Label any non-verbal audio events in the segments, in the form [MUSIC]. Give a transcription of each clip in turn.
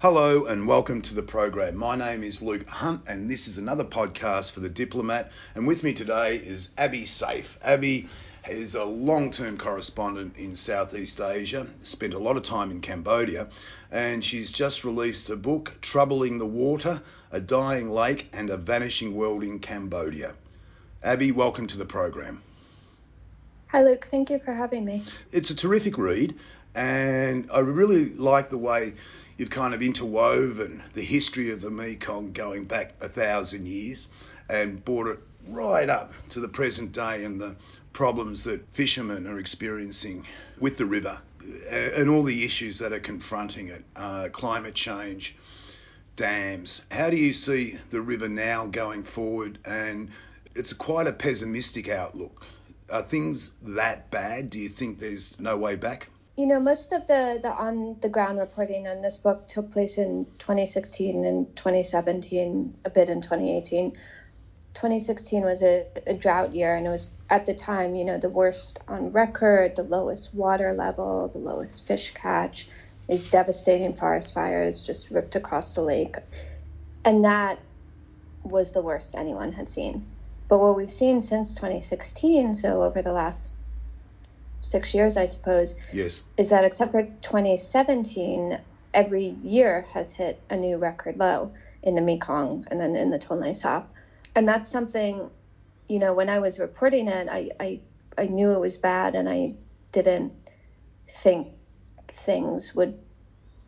Hello and welcome to the program. My name is Luke Hunt and this is another podcast for The Diplomat. And with me today is Abby Seiff. Abby is a long term correspondent in Southeast Asia, spent a lot of time in Cambodia, and she's just released a book, Troubling the Water A Dying Lake and a Vanishing World in Cambodia. Abby, welcome to the program. Hi, Luke. Thank you for having me. It's a terrific read, and I really like the way you've kind of interwoven the history of the Mekong going back a thousand years and brought it right up to the present day and the problems that fishermen are experiencing with the river and all the issues that are confronting it uh, climate change, dams. How do you see the river now going forward? And it's quite a pessimistic outlook. Are things that bad? Do you think there's no way back? You know, most of the, the on the ground reporting on this book took place in 2016 and 2017, a bit in 2018. 2016 was a, a drought year, and it was at the time, you know, the worst on record, the lowest water level, the lowest fish catch, these devastating forest fires just ripped across the lake. And that was the worst anyone had seen. But what we've seen since 2016, so over the last six years, I suppose. Yes. Is that except for 2017, every year has hit a new record low in the Mekong and then in the Tonle Sap. And that's something, you know, when I was reporting it, I, I, I knew it was bad and I didn't think things would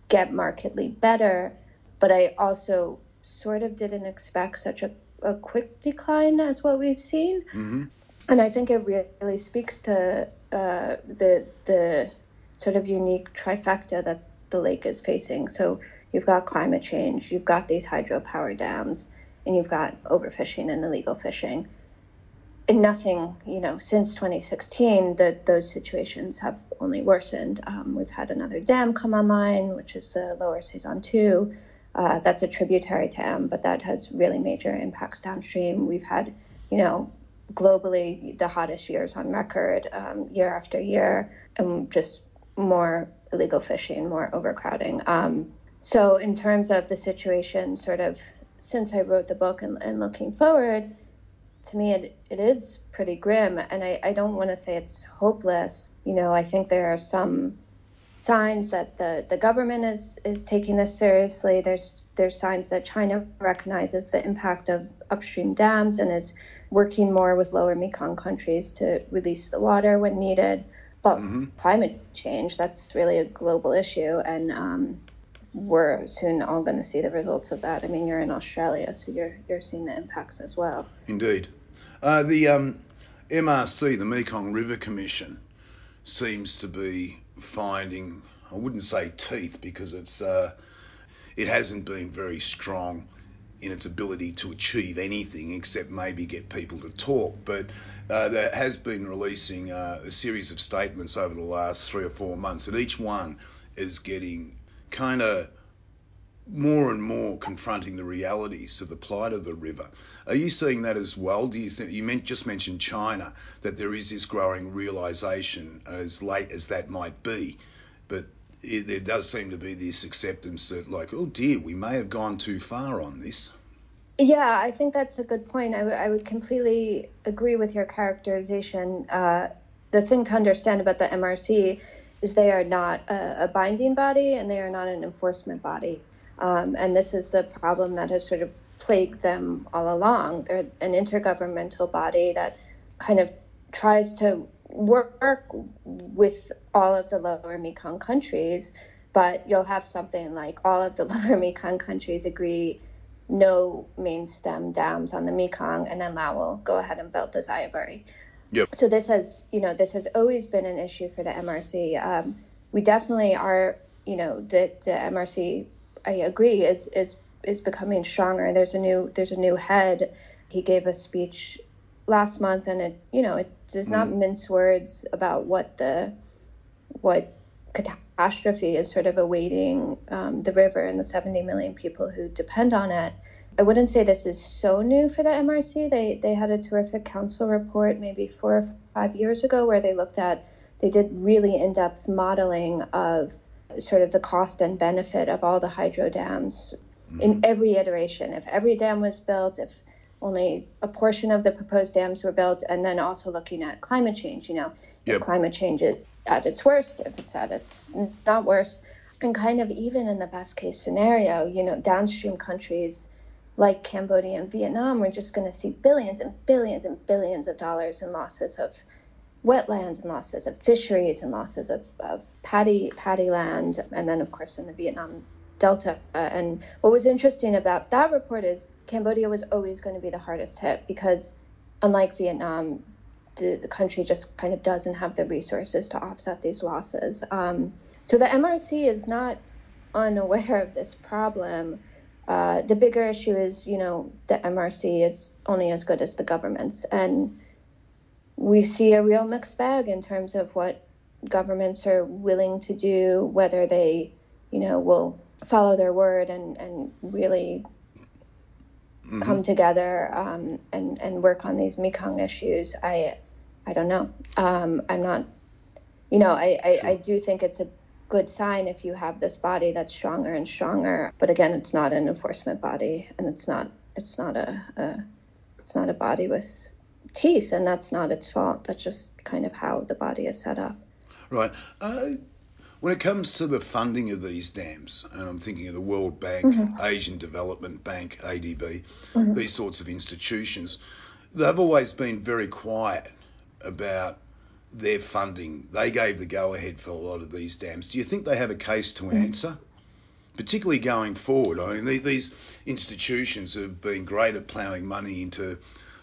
get markedly better. But I also sort of didn't expect such a, a quick decline as what we've seen. Mm-hmm. And I think it really speaks to uh, the the sort of unique trifecta that the lake is facing. So you've got climate change, you've got these hydropower dams, and you've got overfishing and illegal fishing. And nothing, you know, since 2016, that those situations have only worsened. Um, we've had another dam come online, which is the Lower Sesan 2. Uh, that's a tributary dam, but that has really major impacts downstream. We've had, you know, globally the hottest years on record, um, year after year, and just more illegal fishing, more overcrowding. Um, so, in terms of the situation, sort of since I wrote the book and, and looking forward, to me it, it is pretty grim. And I, I don't want to say it's hopeless. You know, I think there are some signs that the, the government is, is taking this seriously. There's there's signs that China recognizes the impact of upstream dams and is working more with lower Mekong countries to release the water when needed. But mm-hmm. climate change, that's really a global issue. And um, we're soon all going to see the results of that. I mean, you're in Australia, so you're, you're seeing the impacts as well. Indeed. Uh, the um, MRC, the Mekong River Commission, seems to be finding, I wouldn't say teeth because it's uh, it hasn't been very strong in its ability to achieve anything except maybe get people to talk. But uh, that has been releasing uh, a series of statements over the last three or four months, and each one is getting kind of more and more confronting the realities of the plight of the river. Are you seeing that as well? Do you think you meant, just mentioned China that there is this growing realization, as late as that might be, but it, there does seem to be this acceptance that, like, oh dear, we may have gone too far on this. Yeah, I think that's a good point. I, w- I would completely agree with your characterization. Uh, the thing to understand about the MRC is they are not a, a binding body and they are not an enforcement body. Um, and this is the problem that has sort of plagued them all along. They're an intergovernmental body that kind of tries to work with all of the lower Mekong countries, but you'll have something like all of the [LAUGHS] lower Mekong countries agree no main stem dams on the Mekong, and then Laos will go ahead and build the Xayaburi. Yep. So this has, you know, this has always been an issue for the MRC. Um, we definitely are, you know, the the MRC. I agree is is is becoming stronger. There's a new there's a new head. He gave a speech last month, and it you know it does not mm. mince words about what the what catastrophe is sort of awaiting um, the river and the 70 million people who depend on it. I wouldn't say this is so new for the MRC. They they had a terrific council report maybe four or five years ago where they looked at they did really in-depth modeling of sort of the cost and benefit of all the hydro dams mm-hmm. in every iteration. If every dam was built, if only a portion of the proposed dams were built, and then also looking at climate change. You know, yep. if climate change is at its worst, if it's at its not worst, and kind of even in the best case scenario, you know, downstream countries like Cambodia and Vietnam, we're just going to see billions and billions and billions of dollars in losses of wetlands and losses of fisheries and losses of, of paddy paddy land, and then of course in the Vietnam Delta. And what was interesting about that report is Cambodia was always going to be the hardest hit because, unlike Vietnam, the, the country just kind of doesn't have the resources to offset these losses. Um, so the MRC is not unaware of this problem. Uh, the bigger issue is, you know, the MRC is only as good as the governments, and we see a real mixed bag in terms of what governments are willing to do, whether they, you know, will follow their word and, and really mm-hmm. come together um, and, and work on these Mekong issues. I, I don't know. Um, I'm not, you know, I, I, sure. I do think it's a good sign if you have this body that's stronger and stronger. But again, it's not an enforcement body, and it's not it's not a, a it's not a body with teeth, and that's not its fault. That's just kind of how the body is set up. Right. Uh, when it comes to the funding of these dams, and I'm thinking of the World Bank, mm-hmm. Asian Development Bank, ADB, mm-hmm. these sorts of institutions, they've always been very quiet about their funding. They gave the go ahead for a lot of these dams. Do you think they have a case to mm-hmm. answer? Particularly going forward, I mean, these institutions have been great at ploughing money into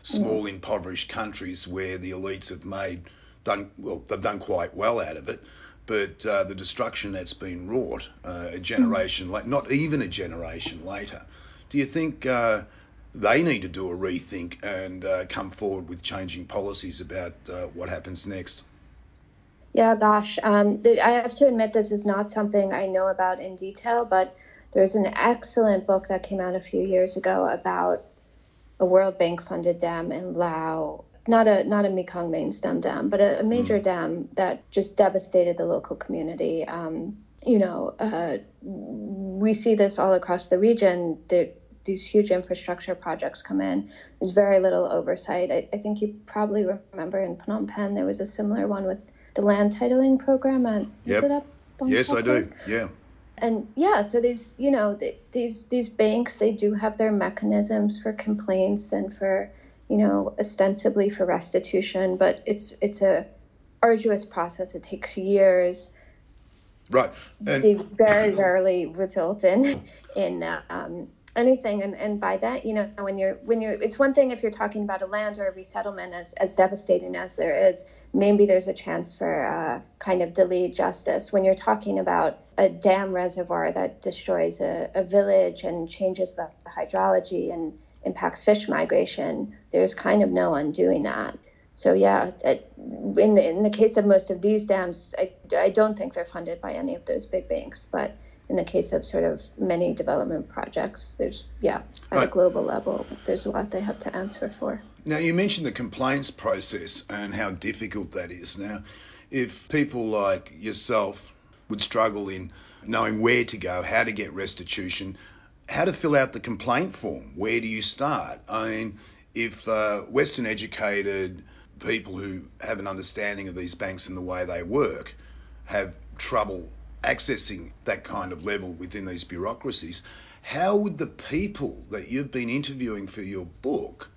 small mm. impoverished countries where the elites have made done well they've done quite well out of it but uh, the destruction that's been wrought uh, a generation mm. like not even a generation later do you think uh, they need to do a rethink and uh, come forward with changing policies about uh, what happens next yeah gosh um, i have to admit this is not something i know about in detail but there's an excellent book that came out a few years ago about a World Bank funded dam in Laos. Not a not a Mekong main stem dam, but a, a major mm. dam that just devastated the local community. Um, you know, uh, we see this all across the region. There, these huge infrastructure projects come in. There's very little oversight. I, I, think you probably remember in Phnom Penh there was a similar one with the land titling program. And yep. yes, I do. Yeah and yeah so these you know the, these these banks they do have their mechanisms for complaints and for you know ostensibly for restitution but it's it's a arduous process. It takes years. Right. And they very rarely result in in um, anything and, and by that you know when you're when you're it's one thing if you're talking about a land or a resettlement as as devastating as there is maybe there's a chance for uh, kind of delayed justice when you're talking about a dam reservoir that destroys a, a village and changes the, the hydrology and impacts fish migration there's kind of no undoing that so yeah, in the in the case of most of these dams, I, I don't think they're funded by any of those big banks. But in the case of sort of many development projects, there's, yeah, at right. a global level, there's a lot they have to answer for. Now, you mentioned the complaints process and how difficult that is. Now, if people like yourself would struggle in knowing where to go, how to get restitution, how to fill out the complaint form, where do you start? I mean, if uh, Western educated people who have an understanding of these banks and the way they work have trouble accessing that kind of level within these bureaucracies, how would the people that you've been interviewing for your book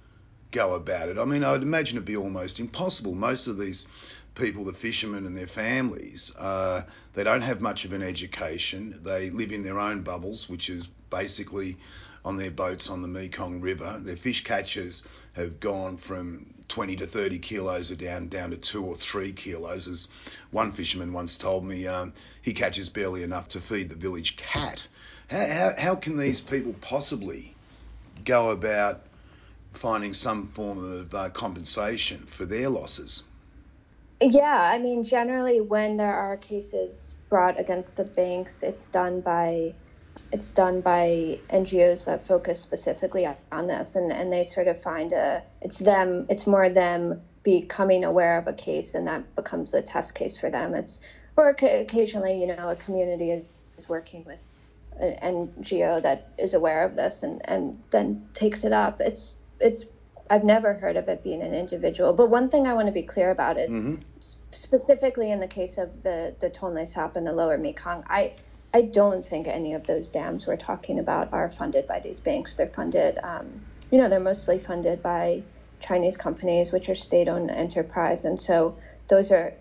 go about it? I mean, I would imagine it'd be almost impossible. Most of these people, the fishermen and their families, uh, they don't have much of an education. They live in their own bubbles, which is basically on their boats on the Mekong River. Their fish catchers have gone from 20 to 30 kilos down down to two or three kilos. As one fisherman once told me, um, he catches barely enough to feed the village cat. How, how, how can these people possibly go about finding some form of uh, compensation for their losses? Yeah, I mean, generally, when there are cases brought against the banks, it's done by it's done by NGOs that focus specifically on this, and, and they sort of find a it's them it's more them becoming aware of a case, and that becomes a test case for them. It's or occasionally, you know, a community is working with an NGO that is aware of this and, and then takes it up. It's it's I've never heard of it being an individual. But one thing I want to be clear about is mm-hmm. specifically in the case of the the Tonle Sap and the Lower Mekong, I I don't think any of those dams we're talking about are funded by these banks. They're funded, um, you know, they're mostly funded by Chinese companies, which are state-owned enterprise, and so those are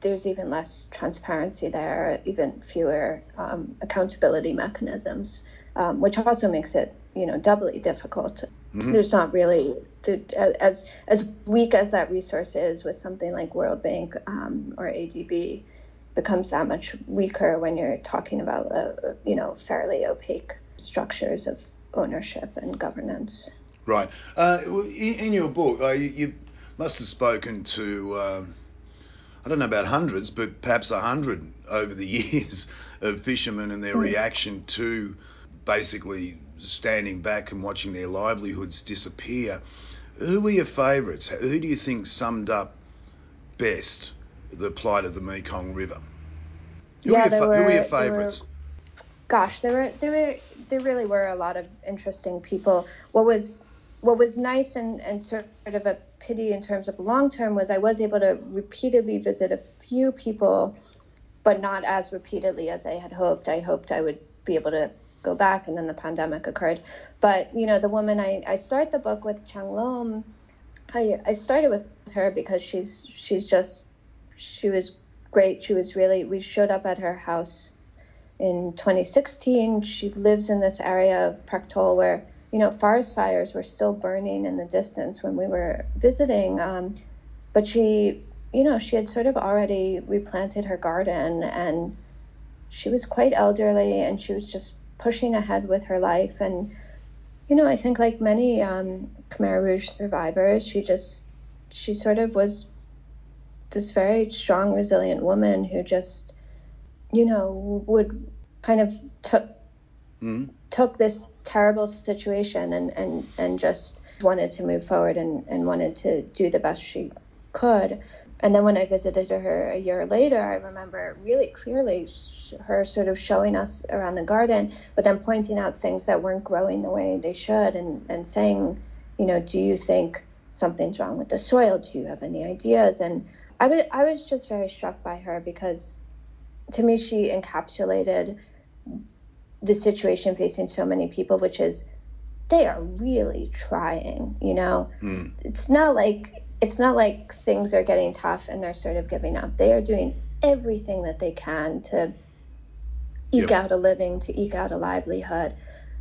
there's even less transparency there, even fewer um, accountability mechanisms, um, which also makes it, you know, doubly difficult. Mm-hmm. There's not really as as weak as that resource is with something like World Bank um, or ADB becomes that much weaker when you're talking about uh, you know fairly opaque structures of ownership and governance. Right. Uh, in, in, your book, uh, you, you, must have spoken to um, I don't know about hundreds, but perhaps a hundred over the [LAUGHS] years of fishermen and their reaction to basically standing back and watching their livelihoods disappear. Who were your favourites? Who do you think summed up best the plight of the Mekong River? Who, yeah, were, your, were, who were your favourites? Gosh, there were there were there really were a lot of interesting people. What was what was nice and, and sort of a pity in terms of long term was I was able to repeatedly visit a few people, but not as repeatedly as I had hoped. I hoped I would be able to go back, and then the pandemic occurred. But you know, the woman I, I start the book with, Chang Lom, I, I started with her because she's she's just she was great. She was really we showed up at her house in 2016. She lives in this area of Prek Toal where you know, forest fires were still burning in the distance when we were visiting. Um, but she, you know, she had sort of already replanted her garden and she was quite elderly and she was just pushing ahead with her life. And, you know, I think like many um, Khmer Rouge survivors, she just, she sort of was this very strong, resilient woman who just, you know, would kind of took mm-hmm. took this terrible situation and, and, and just wanted to move forward and, and wanted to do the best she could. And then when I visited her a year later, I remember really clearly her sort of showing us around the garden, but then pointing out things that weren't growing the way they should and, and saying, you know, do you think something's wrong with the soil? Do you have any ideas? And I, I was just very struck by her because to me, she encapsulated the situation facing so many people, which is they are really trying, you know. Mm. It's not like it's not like things are getting tough and they're sort of giving up. They are doing everything that they can to eke yep. out a living, to eke out a livelihood.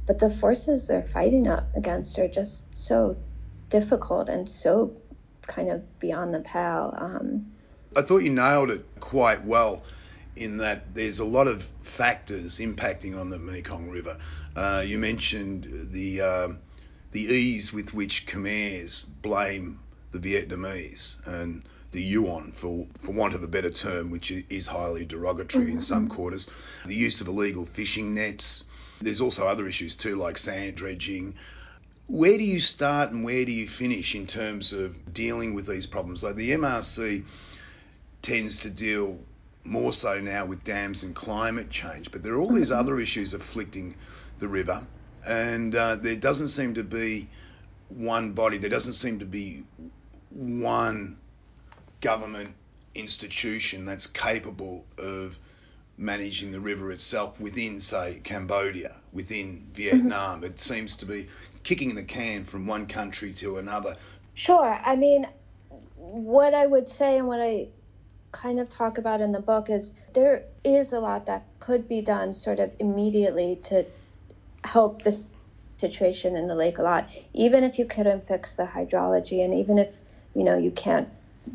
But the forces they're fighting up against are just so difficult and so kind of beyond the pale. Um, I thought you nailed it quite well in that there's a lot of factors impacting on the Mekong River. Uh, you mentioned the uh, the ease with which Khmer's blame the Vietnamese and the Yuan, for, for want of a better term, which is highly derogatory in some mm-hmm. quarters. The use of illegal fishing nets. There's also other issues too, like sand dredging. Where do you start and where do you finish in terms of dealing with these problems? Like the MRC tends to deal more so now with dams and climate change. But there are all these mm-hmm. other issues afflicting the river, and uh, there doesn't seem to be one body, there doesn't seem to be one government institution that's capable of managing the river itself within, say, Cambodia, within Vietnam. Mm-hmm. It seems to be kicking the can from one country to another. Sure. I mean, what I would say and what I kind of talk about in the book is there is a lot that could be done sort of immediately to help this situation in the lake a lot even if you couldn't fix the hydrology and even if you know you can't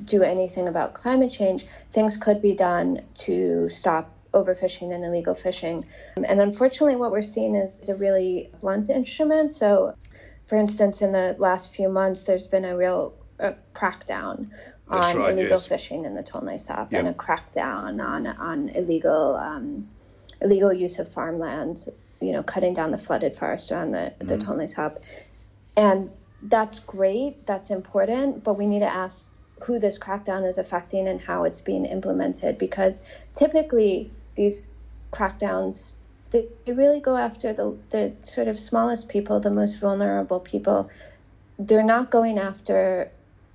do anything about climate change things could be done to stop overfishing and illegal fishing and unfortunately what we're seeing is a really blunt instrument so for instance in the last few months there's been a real uh, crackdown on right, illegal yes. fishing in the Tonle Sap yep. and a crackdown on on illegal um, illegal use of farmland. You know, cutting down the flooded forest around the mm-hmm. the Tonle Sap, and that's great. That's important, but we need to ask who this crackdown is affecting and how it's being implemented because typically these crackdowns they, really go after the, the sort of smallest people, the most vulnerable people. They're not going after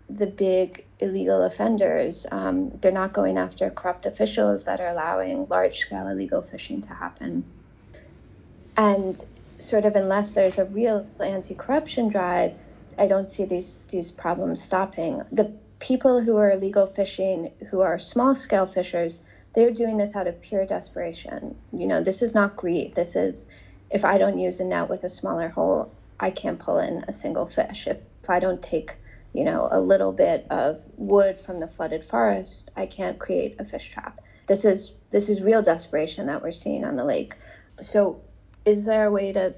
the big illegal offenders. Um, they're not going after corrupt officials that are allowing large scale illegal fishing to happen. And sort of unless there's a real anti corruption drive, I don't see these, these problems stopping. The people who are illegal fishing, who are small scale fishers, they're doing this out of pure desperation. You know, this is not greed. This is if I don't use a net with a smaller hole, I can't pull in a single fish. If, if I don't take you know, a little bit of wood from the flooded forest, I can't create a fish trap. This is this is real desperation that we're seeing on the lake. So, is there a way to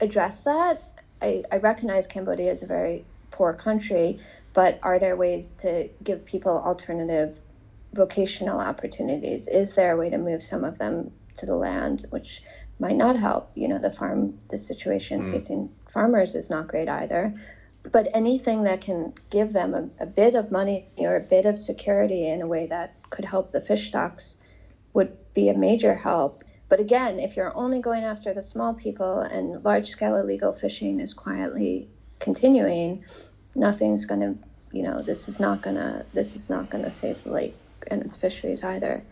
address that? I, I recognize Cambodia is a very poor country, but are there ways to give people alternative vocational opportunities? Is there a way to move some of them to the land, which might not help? You know, the farm, the situation mm. facing farmers is not great either but anything that can give them a, a, bit of money or a bit of security in a way that could help the fish stocks would be a major help. But again, if you're only going after the small people and large scale illegal fishing is quietly continuing, nothing's going to, you know, this is not going to this is not going to save the lake and its fisheries either.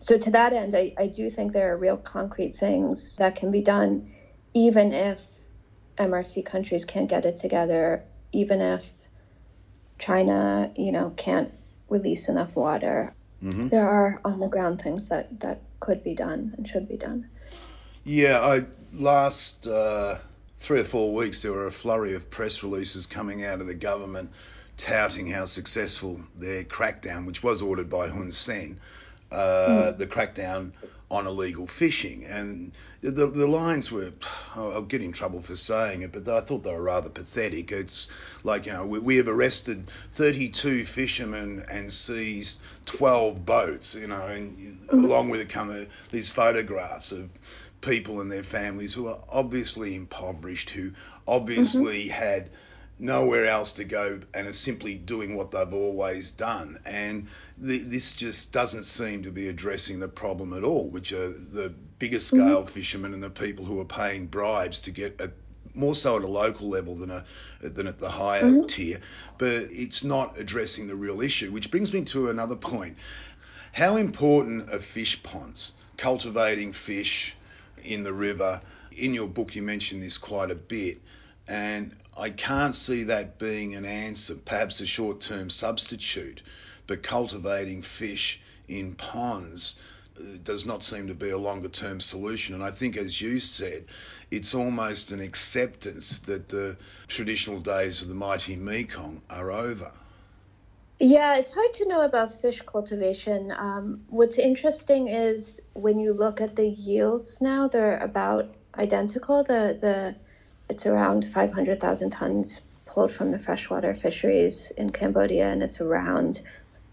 So to that end, I, I do think there are real concrete things that can be done, even if MRC countries can't get it together even if China, you know, can't release enough water, mm-hmm. there are on the ground things that that could be done and should be done. Yeah, I last uh, three or four weeks there were a flurry of press releases coming out of the government touting how successful their crackdown, which was ordered by Hun Sen, uh, mm. the crackdown on illegal fishing. And the, the lines were, I'll get in trouble for saying it, but I thought they were rather pathetic. It's like, you know, we, we have arrested 32 fishermen and seized 12 boats, you know, and mm-hmm. along with it come these photographs of people and their families who are obviously impoverished, who obviously mm-hmm. had nowhere else to go and are simply doing what they've always done. And the, this just doesn't seem to be addressing the problem at all, which are the bigger mm-hmm. scale mm-hmm. fishermen and the people who are paying bribes to get a more so at a local level than a than at the higher mm-hmm. tier, but it's not addressing the real issue. Which brings me to another point: how important are fish ponds, cultivating fish in the river? In your book, you mentioned this quite a bit. And I can't see that being an answer, perhaps a short term substitute, but cultivating fish in ponds uh, does not seem to be a longer term solution. And I think, as you said, it's almost an acceptance that the traditional days of the mighty Mekong are over. Yeah, it's hard to know about fish cultivation. Um, what's interesting is when you look at the yields now, they're about identical. The the it's around 500,000 tons pulled from the freshwater fisheries in Cambodia, and it's around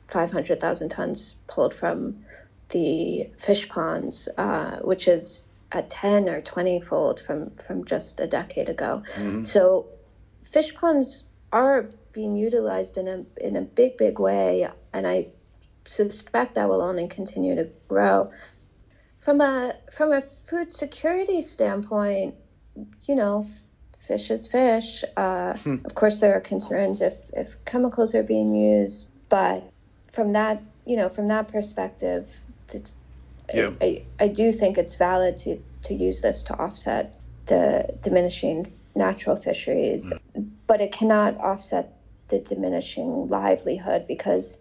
500,000 tons pulled from the fish ponds, uh, which is a 10 or 20 fold from, from just a decade ago. Mm-hmm. So fish ponds are being utilized in a, in a big, big way, and I suspect that will only continue to grow. From a, from a food security standpoint, you know, fish is fish. Uh, hmm. Of course, there are concerns if, if chemicals are being used, but from that, you know, from that perspective, yeah. I, I, do think it's valid to, to use this to offset the diminishing natural fisheries, mm. but it cannot offset the diminishing livelihood because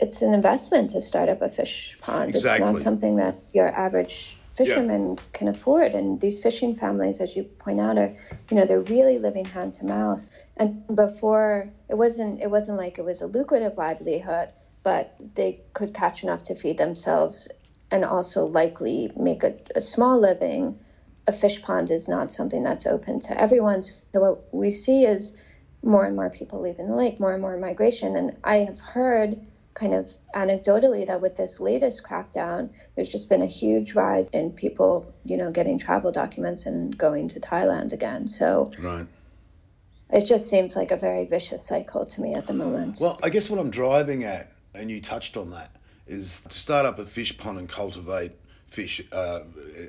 it's an investment to start up a fish pond. Exactly. It's not something that your average fishermen yeah. can afford. And these fishing families, as you point out, are you know they're really living hand to mouth. And before it wasn't it wasn't like it was a lucrative livelihood, but they could catch enough to feed themselves and also likely make a, a small living. A fish pond is not something that's open to everyone. So what we see is more and more people leaving the lake, more and more migration. And I have heard kind of anecdotally that with this latest crackdown, there's just been a huge rise in people, you know, getting travel documents and going to Thailand again. So, right. it just seems like a very vicious cycle to me at the moment. Well, I guess what I'm driving at, and you touched on that, is to start up a fish pond and cultivate fish, uh,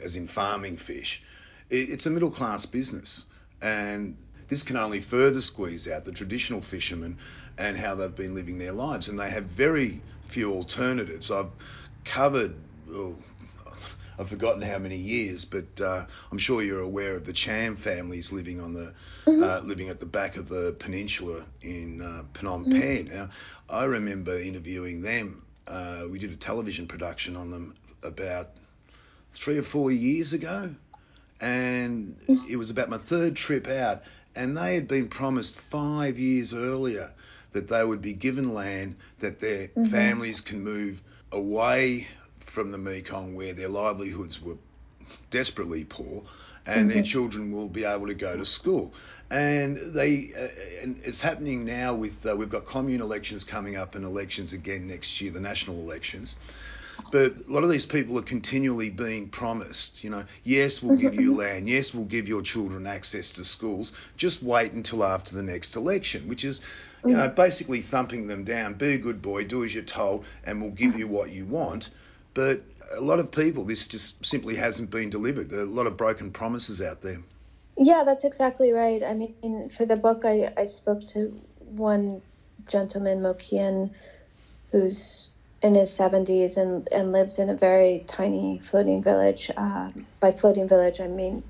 as in farming fish. It's a middle class business, and this can only further squeeze out the traditional fishermen and how they've been living their lives, and they have very few alternatives. I've covered. Well, I've forgotten how many years, but uh, I'm sure you're aware of the Cham families living on the mm-hmm. uh, living at the back of the peninsula in uh, Phnom mm-hmm. Penh. Now, I remember interviewing them. Uh, we did a television production on them about three or four years ago, and mm-hmm. it was about my third trip out, and they had been promised five years earlier that they would be given land that their mm-hmm. families can move away from the Mekong where their livelihoods were desperately poor and mm-hmm. their children will be able to go to school. And they, uh, and it's happening now with uh, we've got commune elections coming up and elections again next year, the national elections. But a lot of these people are continually being promised, you know, yes, we'll give you [LAUGHS] land, yes, we'll give your children access to schools. Just wait until after the next election, which is, you know, basically thumping them down. Be a good boy, do as you're told, and we'll give you what you want. But a lot of people, this just simply hasn't been delivered. There are a lot of broken promises out there. Yeah, that's exactly right. I mean, for the book, I, I spoke to one gentleman, Mokian, who's in his 70s and, and lives in a very tiny floating village. Uh, by floating village, I mean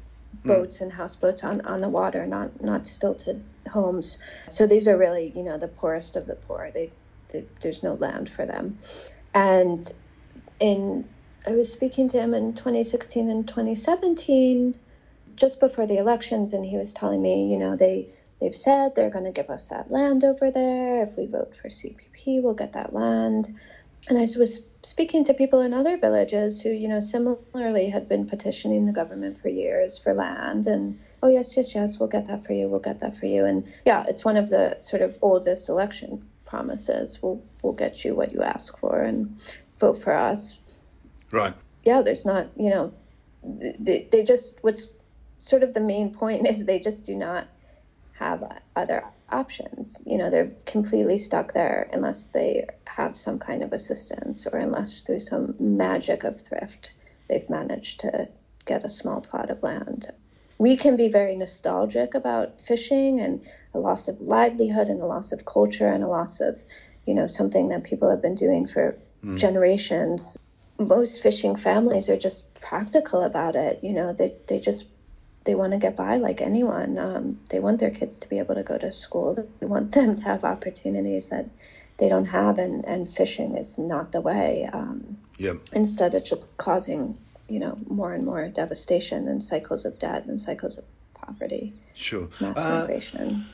hmm. boats mm. and houseboats on, on the water, not not stilted homes. So these are really, you know, the poorest of the poor. They, they there's no land for them, and in I was speaking to him in 2016 and 2017, just before the elections, and he was telling me, you know, they they've said they're going to give us that land over there. If we vote for CPP, we'll get that land. And I was speaking to people in other villages who, you know, similarly had been petitioning the government for years for land and oh yes, yes, yes, we'll get that for you, we'll get that for you. And yeah, it's one of the sort of oldest election promises. We'll we'll get you what you ask for. And vote for us. Right. Yeah, there's not, you know, they, they just, what's sort of the main point is they just do not have other options. You know, they're completely stuck there unless they have some kind of assistance or unless through some magic of thrift they've managed to get a small plot of land. We can be very nostalgic about fishing and a loss of livelihood and a loss of culture and a loss of, you know, something that people have been doing for mm. generations. Most fishing families are just practical about it. You know, they, they just they want to get by like anyone. Um, they want their kids to be able to go to school. They want them to have opportunities that they don't have, and, and fishing is not the way. Um, yep. Instead, it's just causing you know more and more devastation and cycles of debt and cycles of poverty. Sure. Mass uh, migration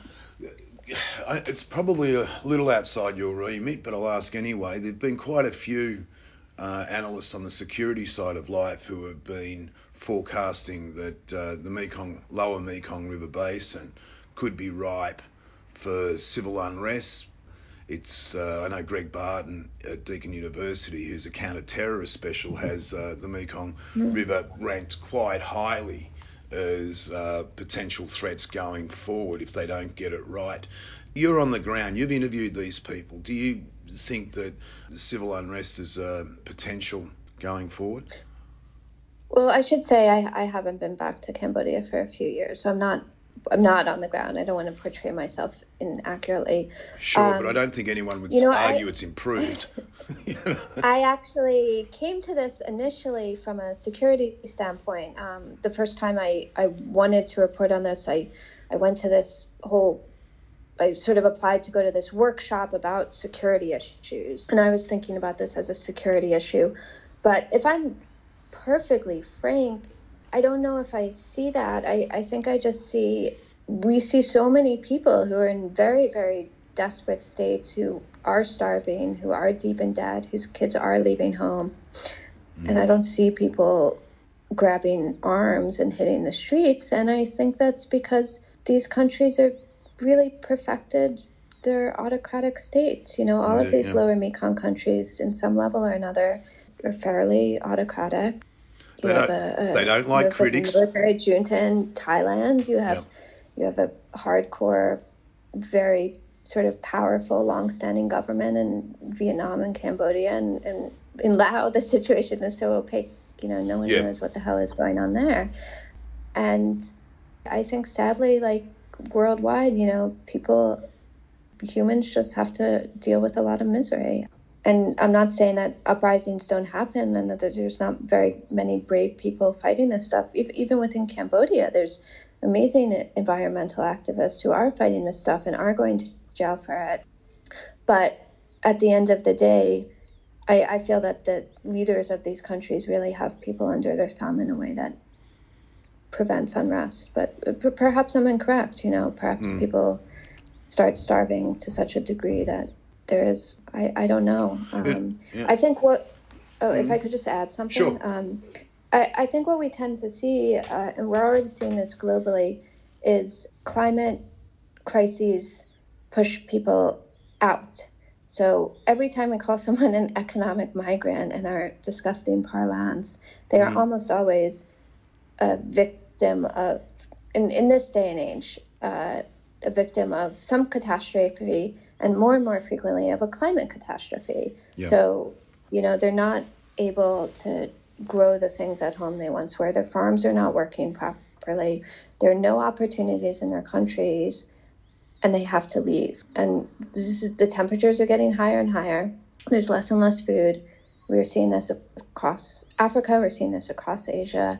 it's probably a little outside your remit, but I'll ask anyway. There've been quite a few uh, analysts on the security side of life who have been forecasting that uh, the Mekong, lower Mekong River basin could be ripe for civil unrest. It's uh, I know Greg Barton at Deakin University, who's a counter-terrorist special, has uh, the Mekong mm. River ranked quite highly as uh, potential threats going forward if they don't get it right. You're on the ground, you've interviewed these people. Do you think that civil unrest is a potential going forward? Well, I should say I, I haven't been back to Cambodia for a few years, so I'm not I'm not on the ground. I don't want to portray myself inaccurately. Sure, um, but I um, don't think anyone would you know, argue I, it's improved. [LAUGHS] [LAUGHS] I actually came to this initially from a security standpoint. Um, the first time I, I wanted to report on this, I, I went to this whole I sort of applied to go to this workshop about security issues. And I was thinking about this as a security issue. But if I'm perfectly frank, I don't know if I see that. I, I think I just see, we see so many people who are in very, very desperate states who are starving, who are deep in debt, whose kids are leaving home. Mm. And I don't see people grabbing arms and hitting the streets. And I think that's because these countries are really perfected their autocratic states. You know, all of these yeah. lower Mekong countries, in some level or another, are fairly autocratic. You they, don't, a, a, they don't like critics. Military junta in Thailand. You have, yep. You have a hardcore, very sort of powerful, long-standing government in Vietnam and Cambodia, and, and in Laos, the situation is so opaque. You know, no one Yeah. knows what the hell is going on there. And I think sadly, like worldwide, you know, people, humans just have to deal with a lot of misery. And I'm not saying that uprisings don't happen and that there's not very many brave people fighting this stuff. Ev- Even within Cambodia, there's amazing environmental activists who are fighting this stuff and are going to jail for it. But at the end of the day, I, I feel that the leaders of these countries really have people under their thumb in a way that prevents unrest. But p- perhaps I'm incorrect. You know, perhaps Mm. people start starving to such a degree that there is. I, I don't know. Um, yeah. I think what. Oh, if Mhm. I could just add something. Sure. Um, I, I think what we tend to see, uh, and we're already seeing this globally, is climate crises push people out. So every time we call [LAUGHS] someone an economic migrant in our disgusting parlance, they are Mhm. almost always a victim of, in, in this day and age, uh, a victim of some catastrophe, and more and more frequently of a climate catastrophe. Yeah. So, you know, they're not able to grow the things at home they once were. Their farms are not working properly. There are no opportunities in their countries, and they have to leave. And this is, the temperatures are getting higher and higher. There's less and less food. We're seeing this across Africa. We're seeing this across Asia.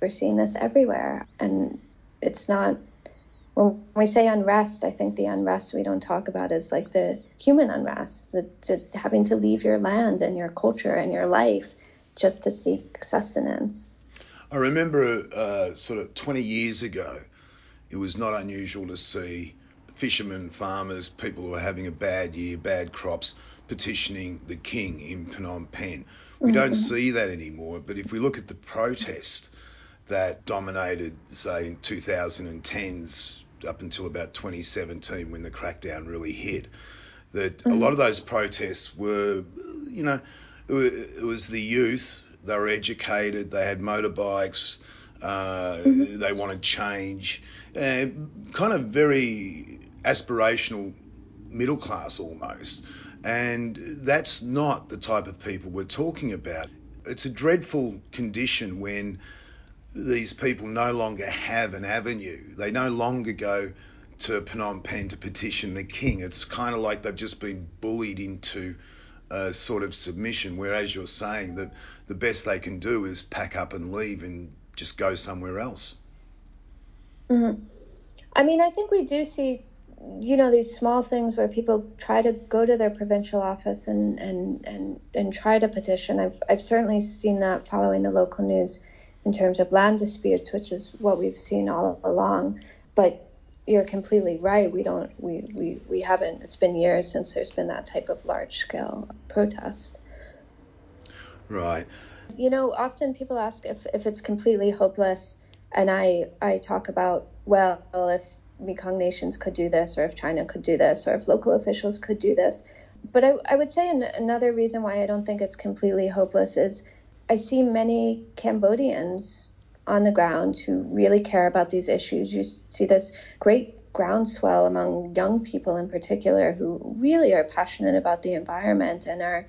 We're seeing this everywhere. And it's not, when we say unrest, I think the unrest we don't talk about is like the human unrest, the, the having to leave your land and your culture and your life just to seek sustenance. I remember uh, sort of 20 years ago, it was not unusual to see fishermen, farmers, people who were having a bad year, bad crops, petitioning the king in Phnom Penh. We don't Mhm. see that anymore, but if we look at the protest that dominated, say, in 2010s up until about 2017 when the crackdown really hit, that a lot of those protests were, you know, it was the youth. They were educated. They had motorbikes. Uh, They wanted change. Uh, kind of very aspirational middle class almost. And that's not the type of people we're talking about. It's a dreadful condition when these people no longer have an avenue. They no longer go to Phnom Penh to petition the king. It's kind of like they've just been bullied into a sort of submission. Whereas you're saying that the best they can do is pack up and leave and just go somewhere else. hmm I mean, I think we do see, you know, these small things where people try to go to their provincial office and and and and try to petition. I've I've certainly seen that following the local news in terms of land disputes, which is what we've seen all along. But you're completely right. We don't we we we haven't. It's been years since there's been that type of large scale protest. Right. You know, often people ask if, if it's completely hopeless, and I, I talk about, well, if Mekong nations could do this, or if China could do this, or if local officials could do this. But I, I would say an, another reason why I don't think it's completely hopeless is I see many Cambodians on the ground who really care about these issues. You see this great groundswell among young people in particular who really are passionate about the environment and are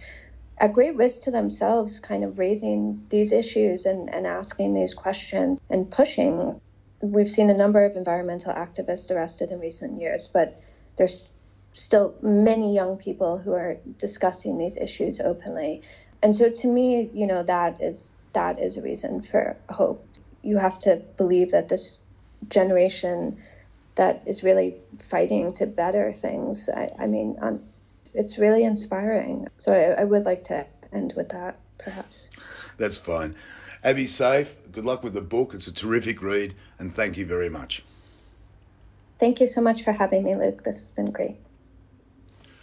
at great risk to themselves, kind of raising these issues and, and asking these questions and pushing. We've seen a number of environmental activists arrested in recent years, but there's still many young people who are discussing these issues openly. And so to me, you know, that is that is a reason for hope. You have to believe that this generation that is really fighting to better things. I, I mean, on, it's really inspiring. So I, I would like to end with that, perhaps. That's fine. Abby Seiff, good luck with the book. It's a terrific read, and thank you very much. Thank you so much for having me, Luke. This has been great.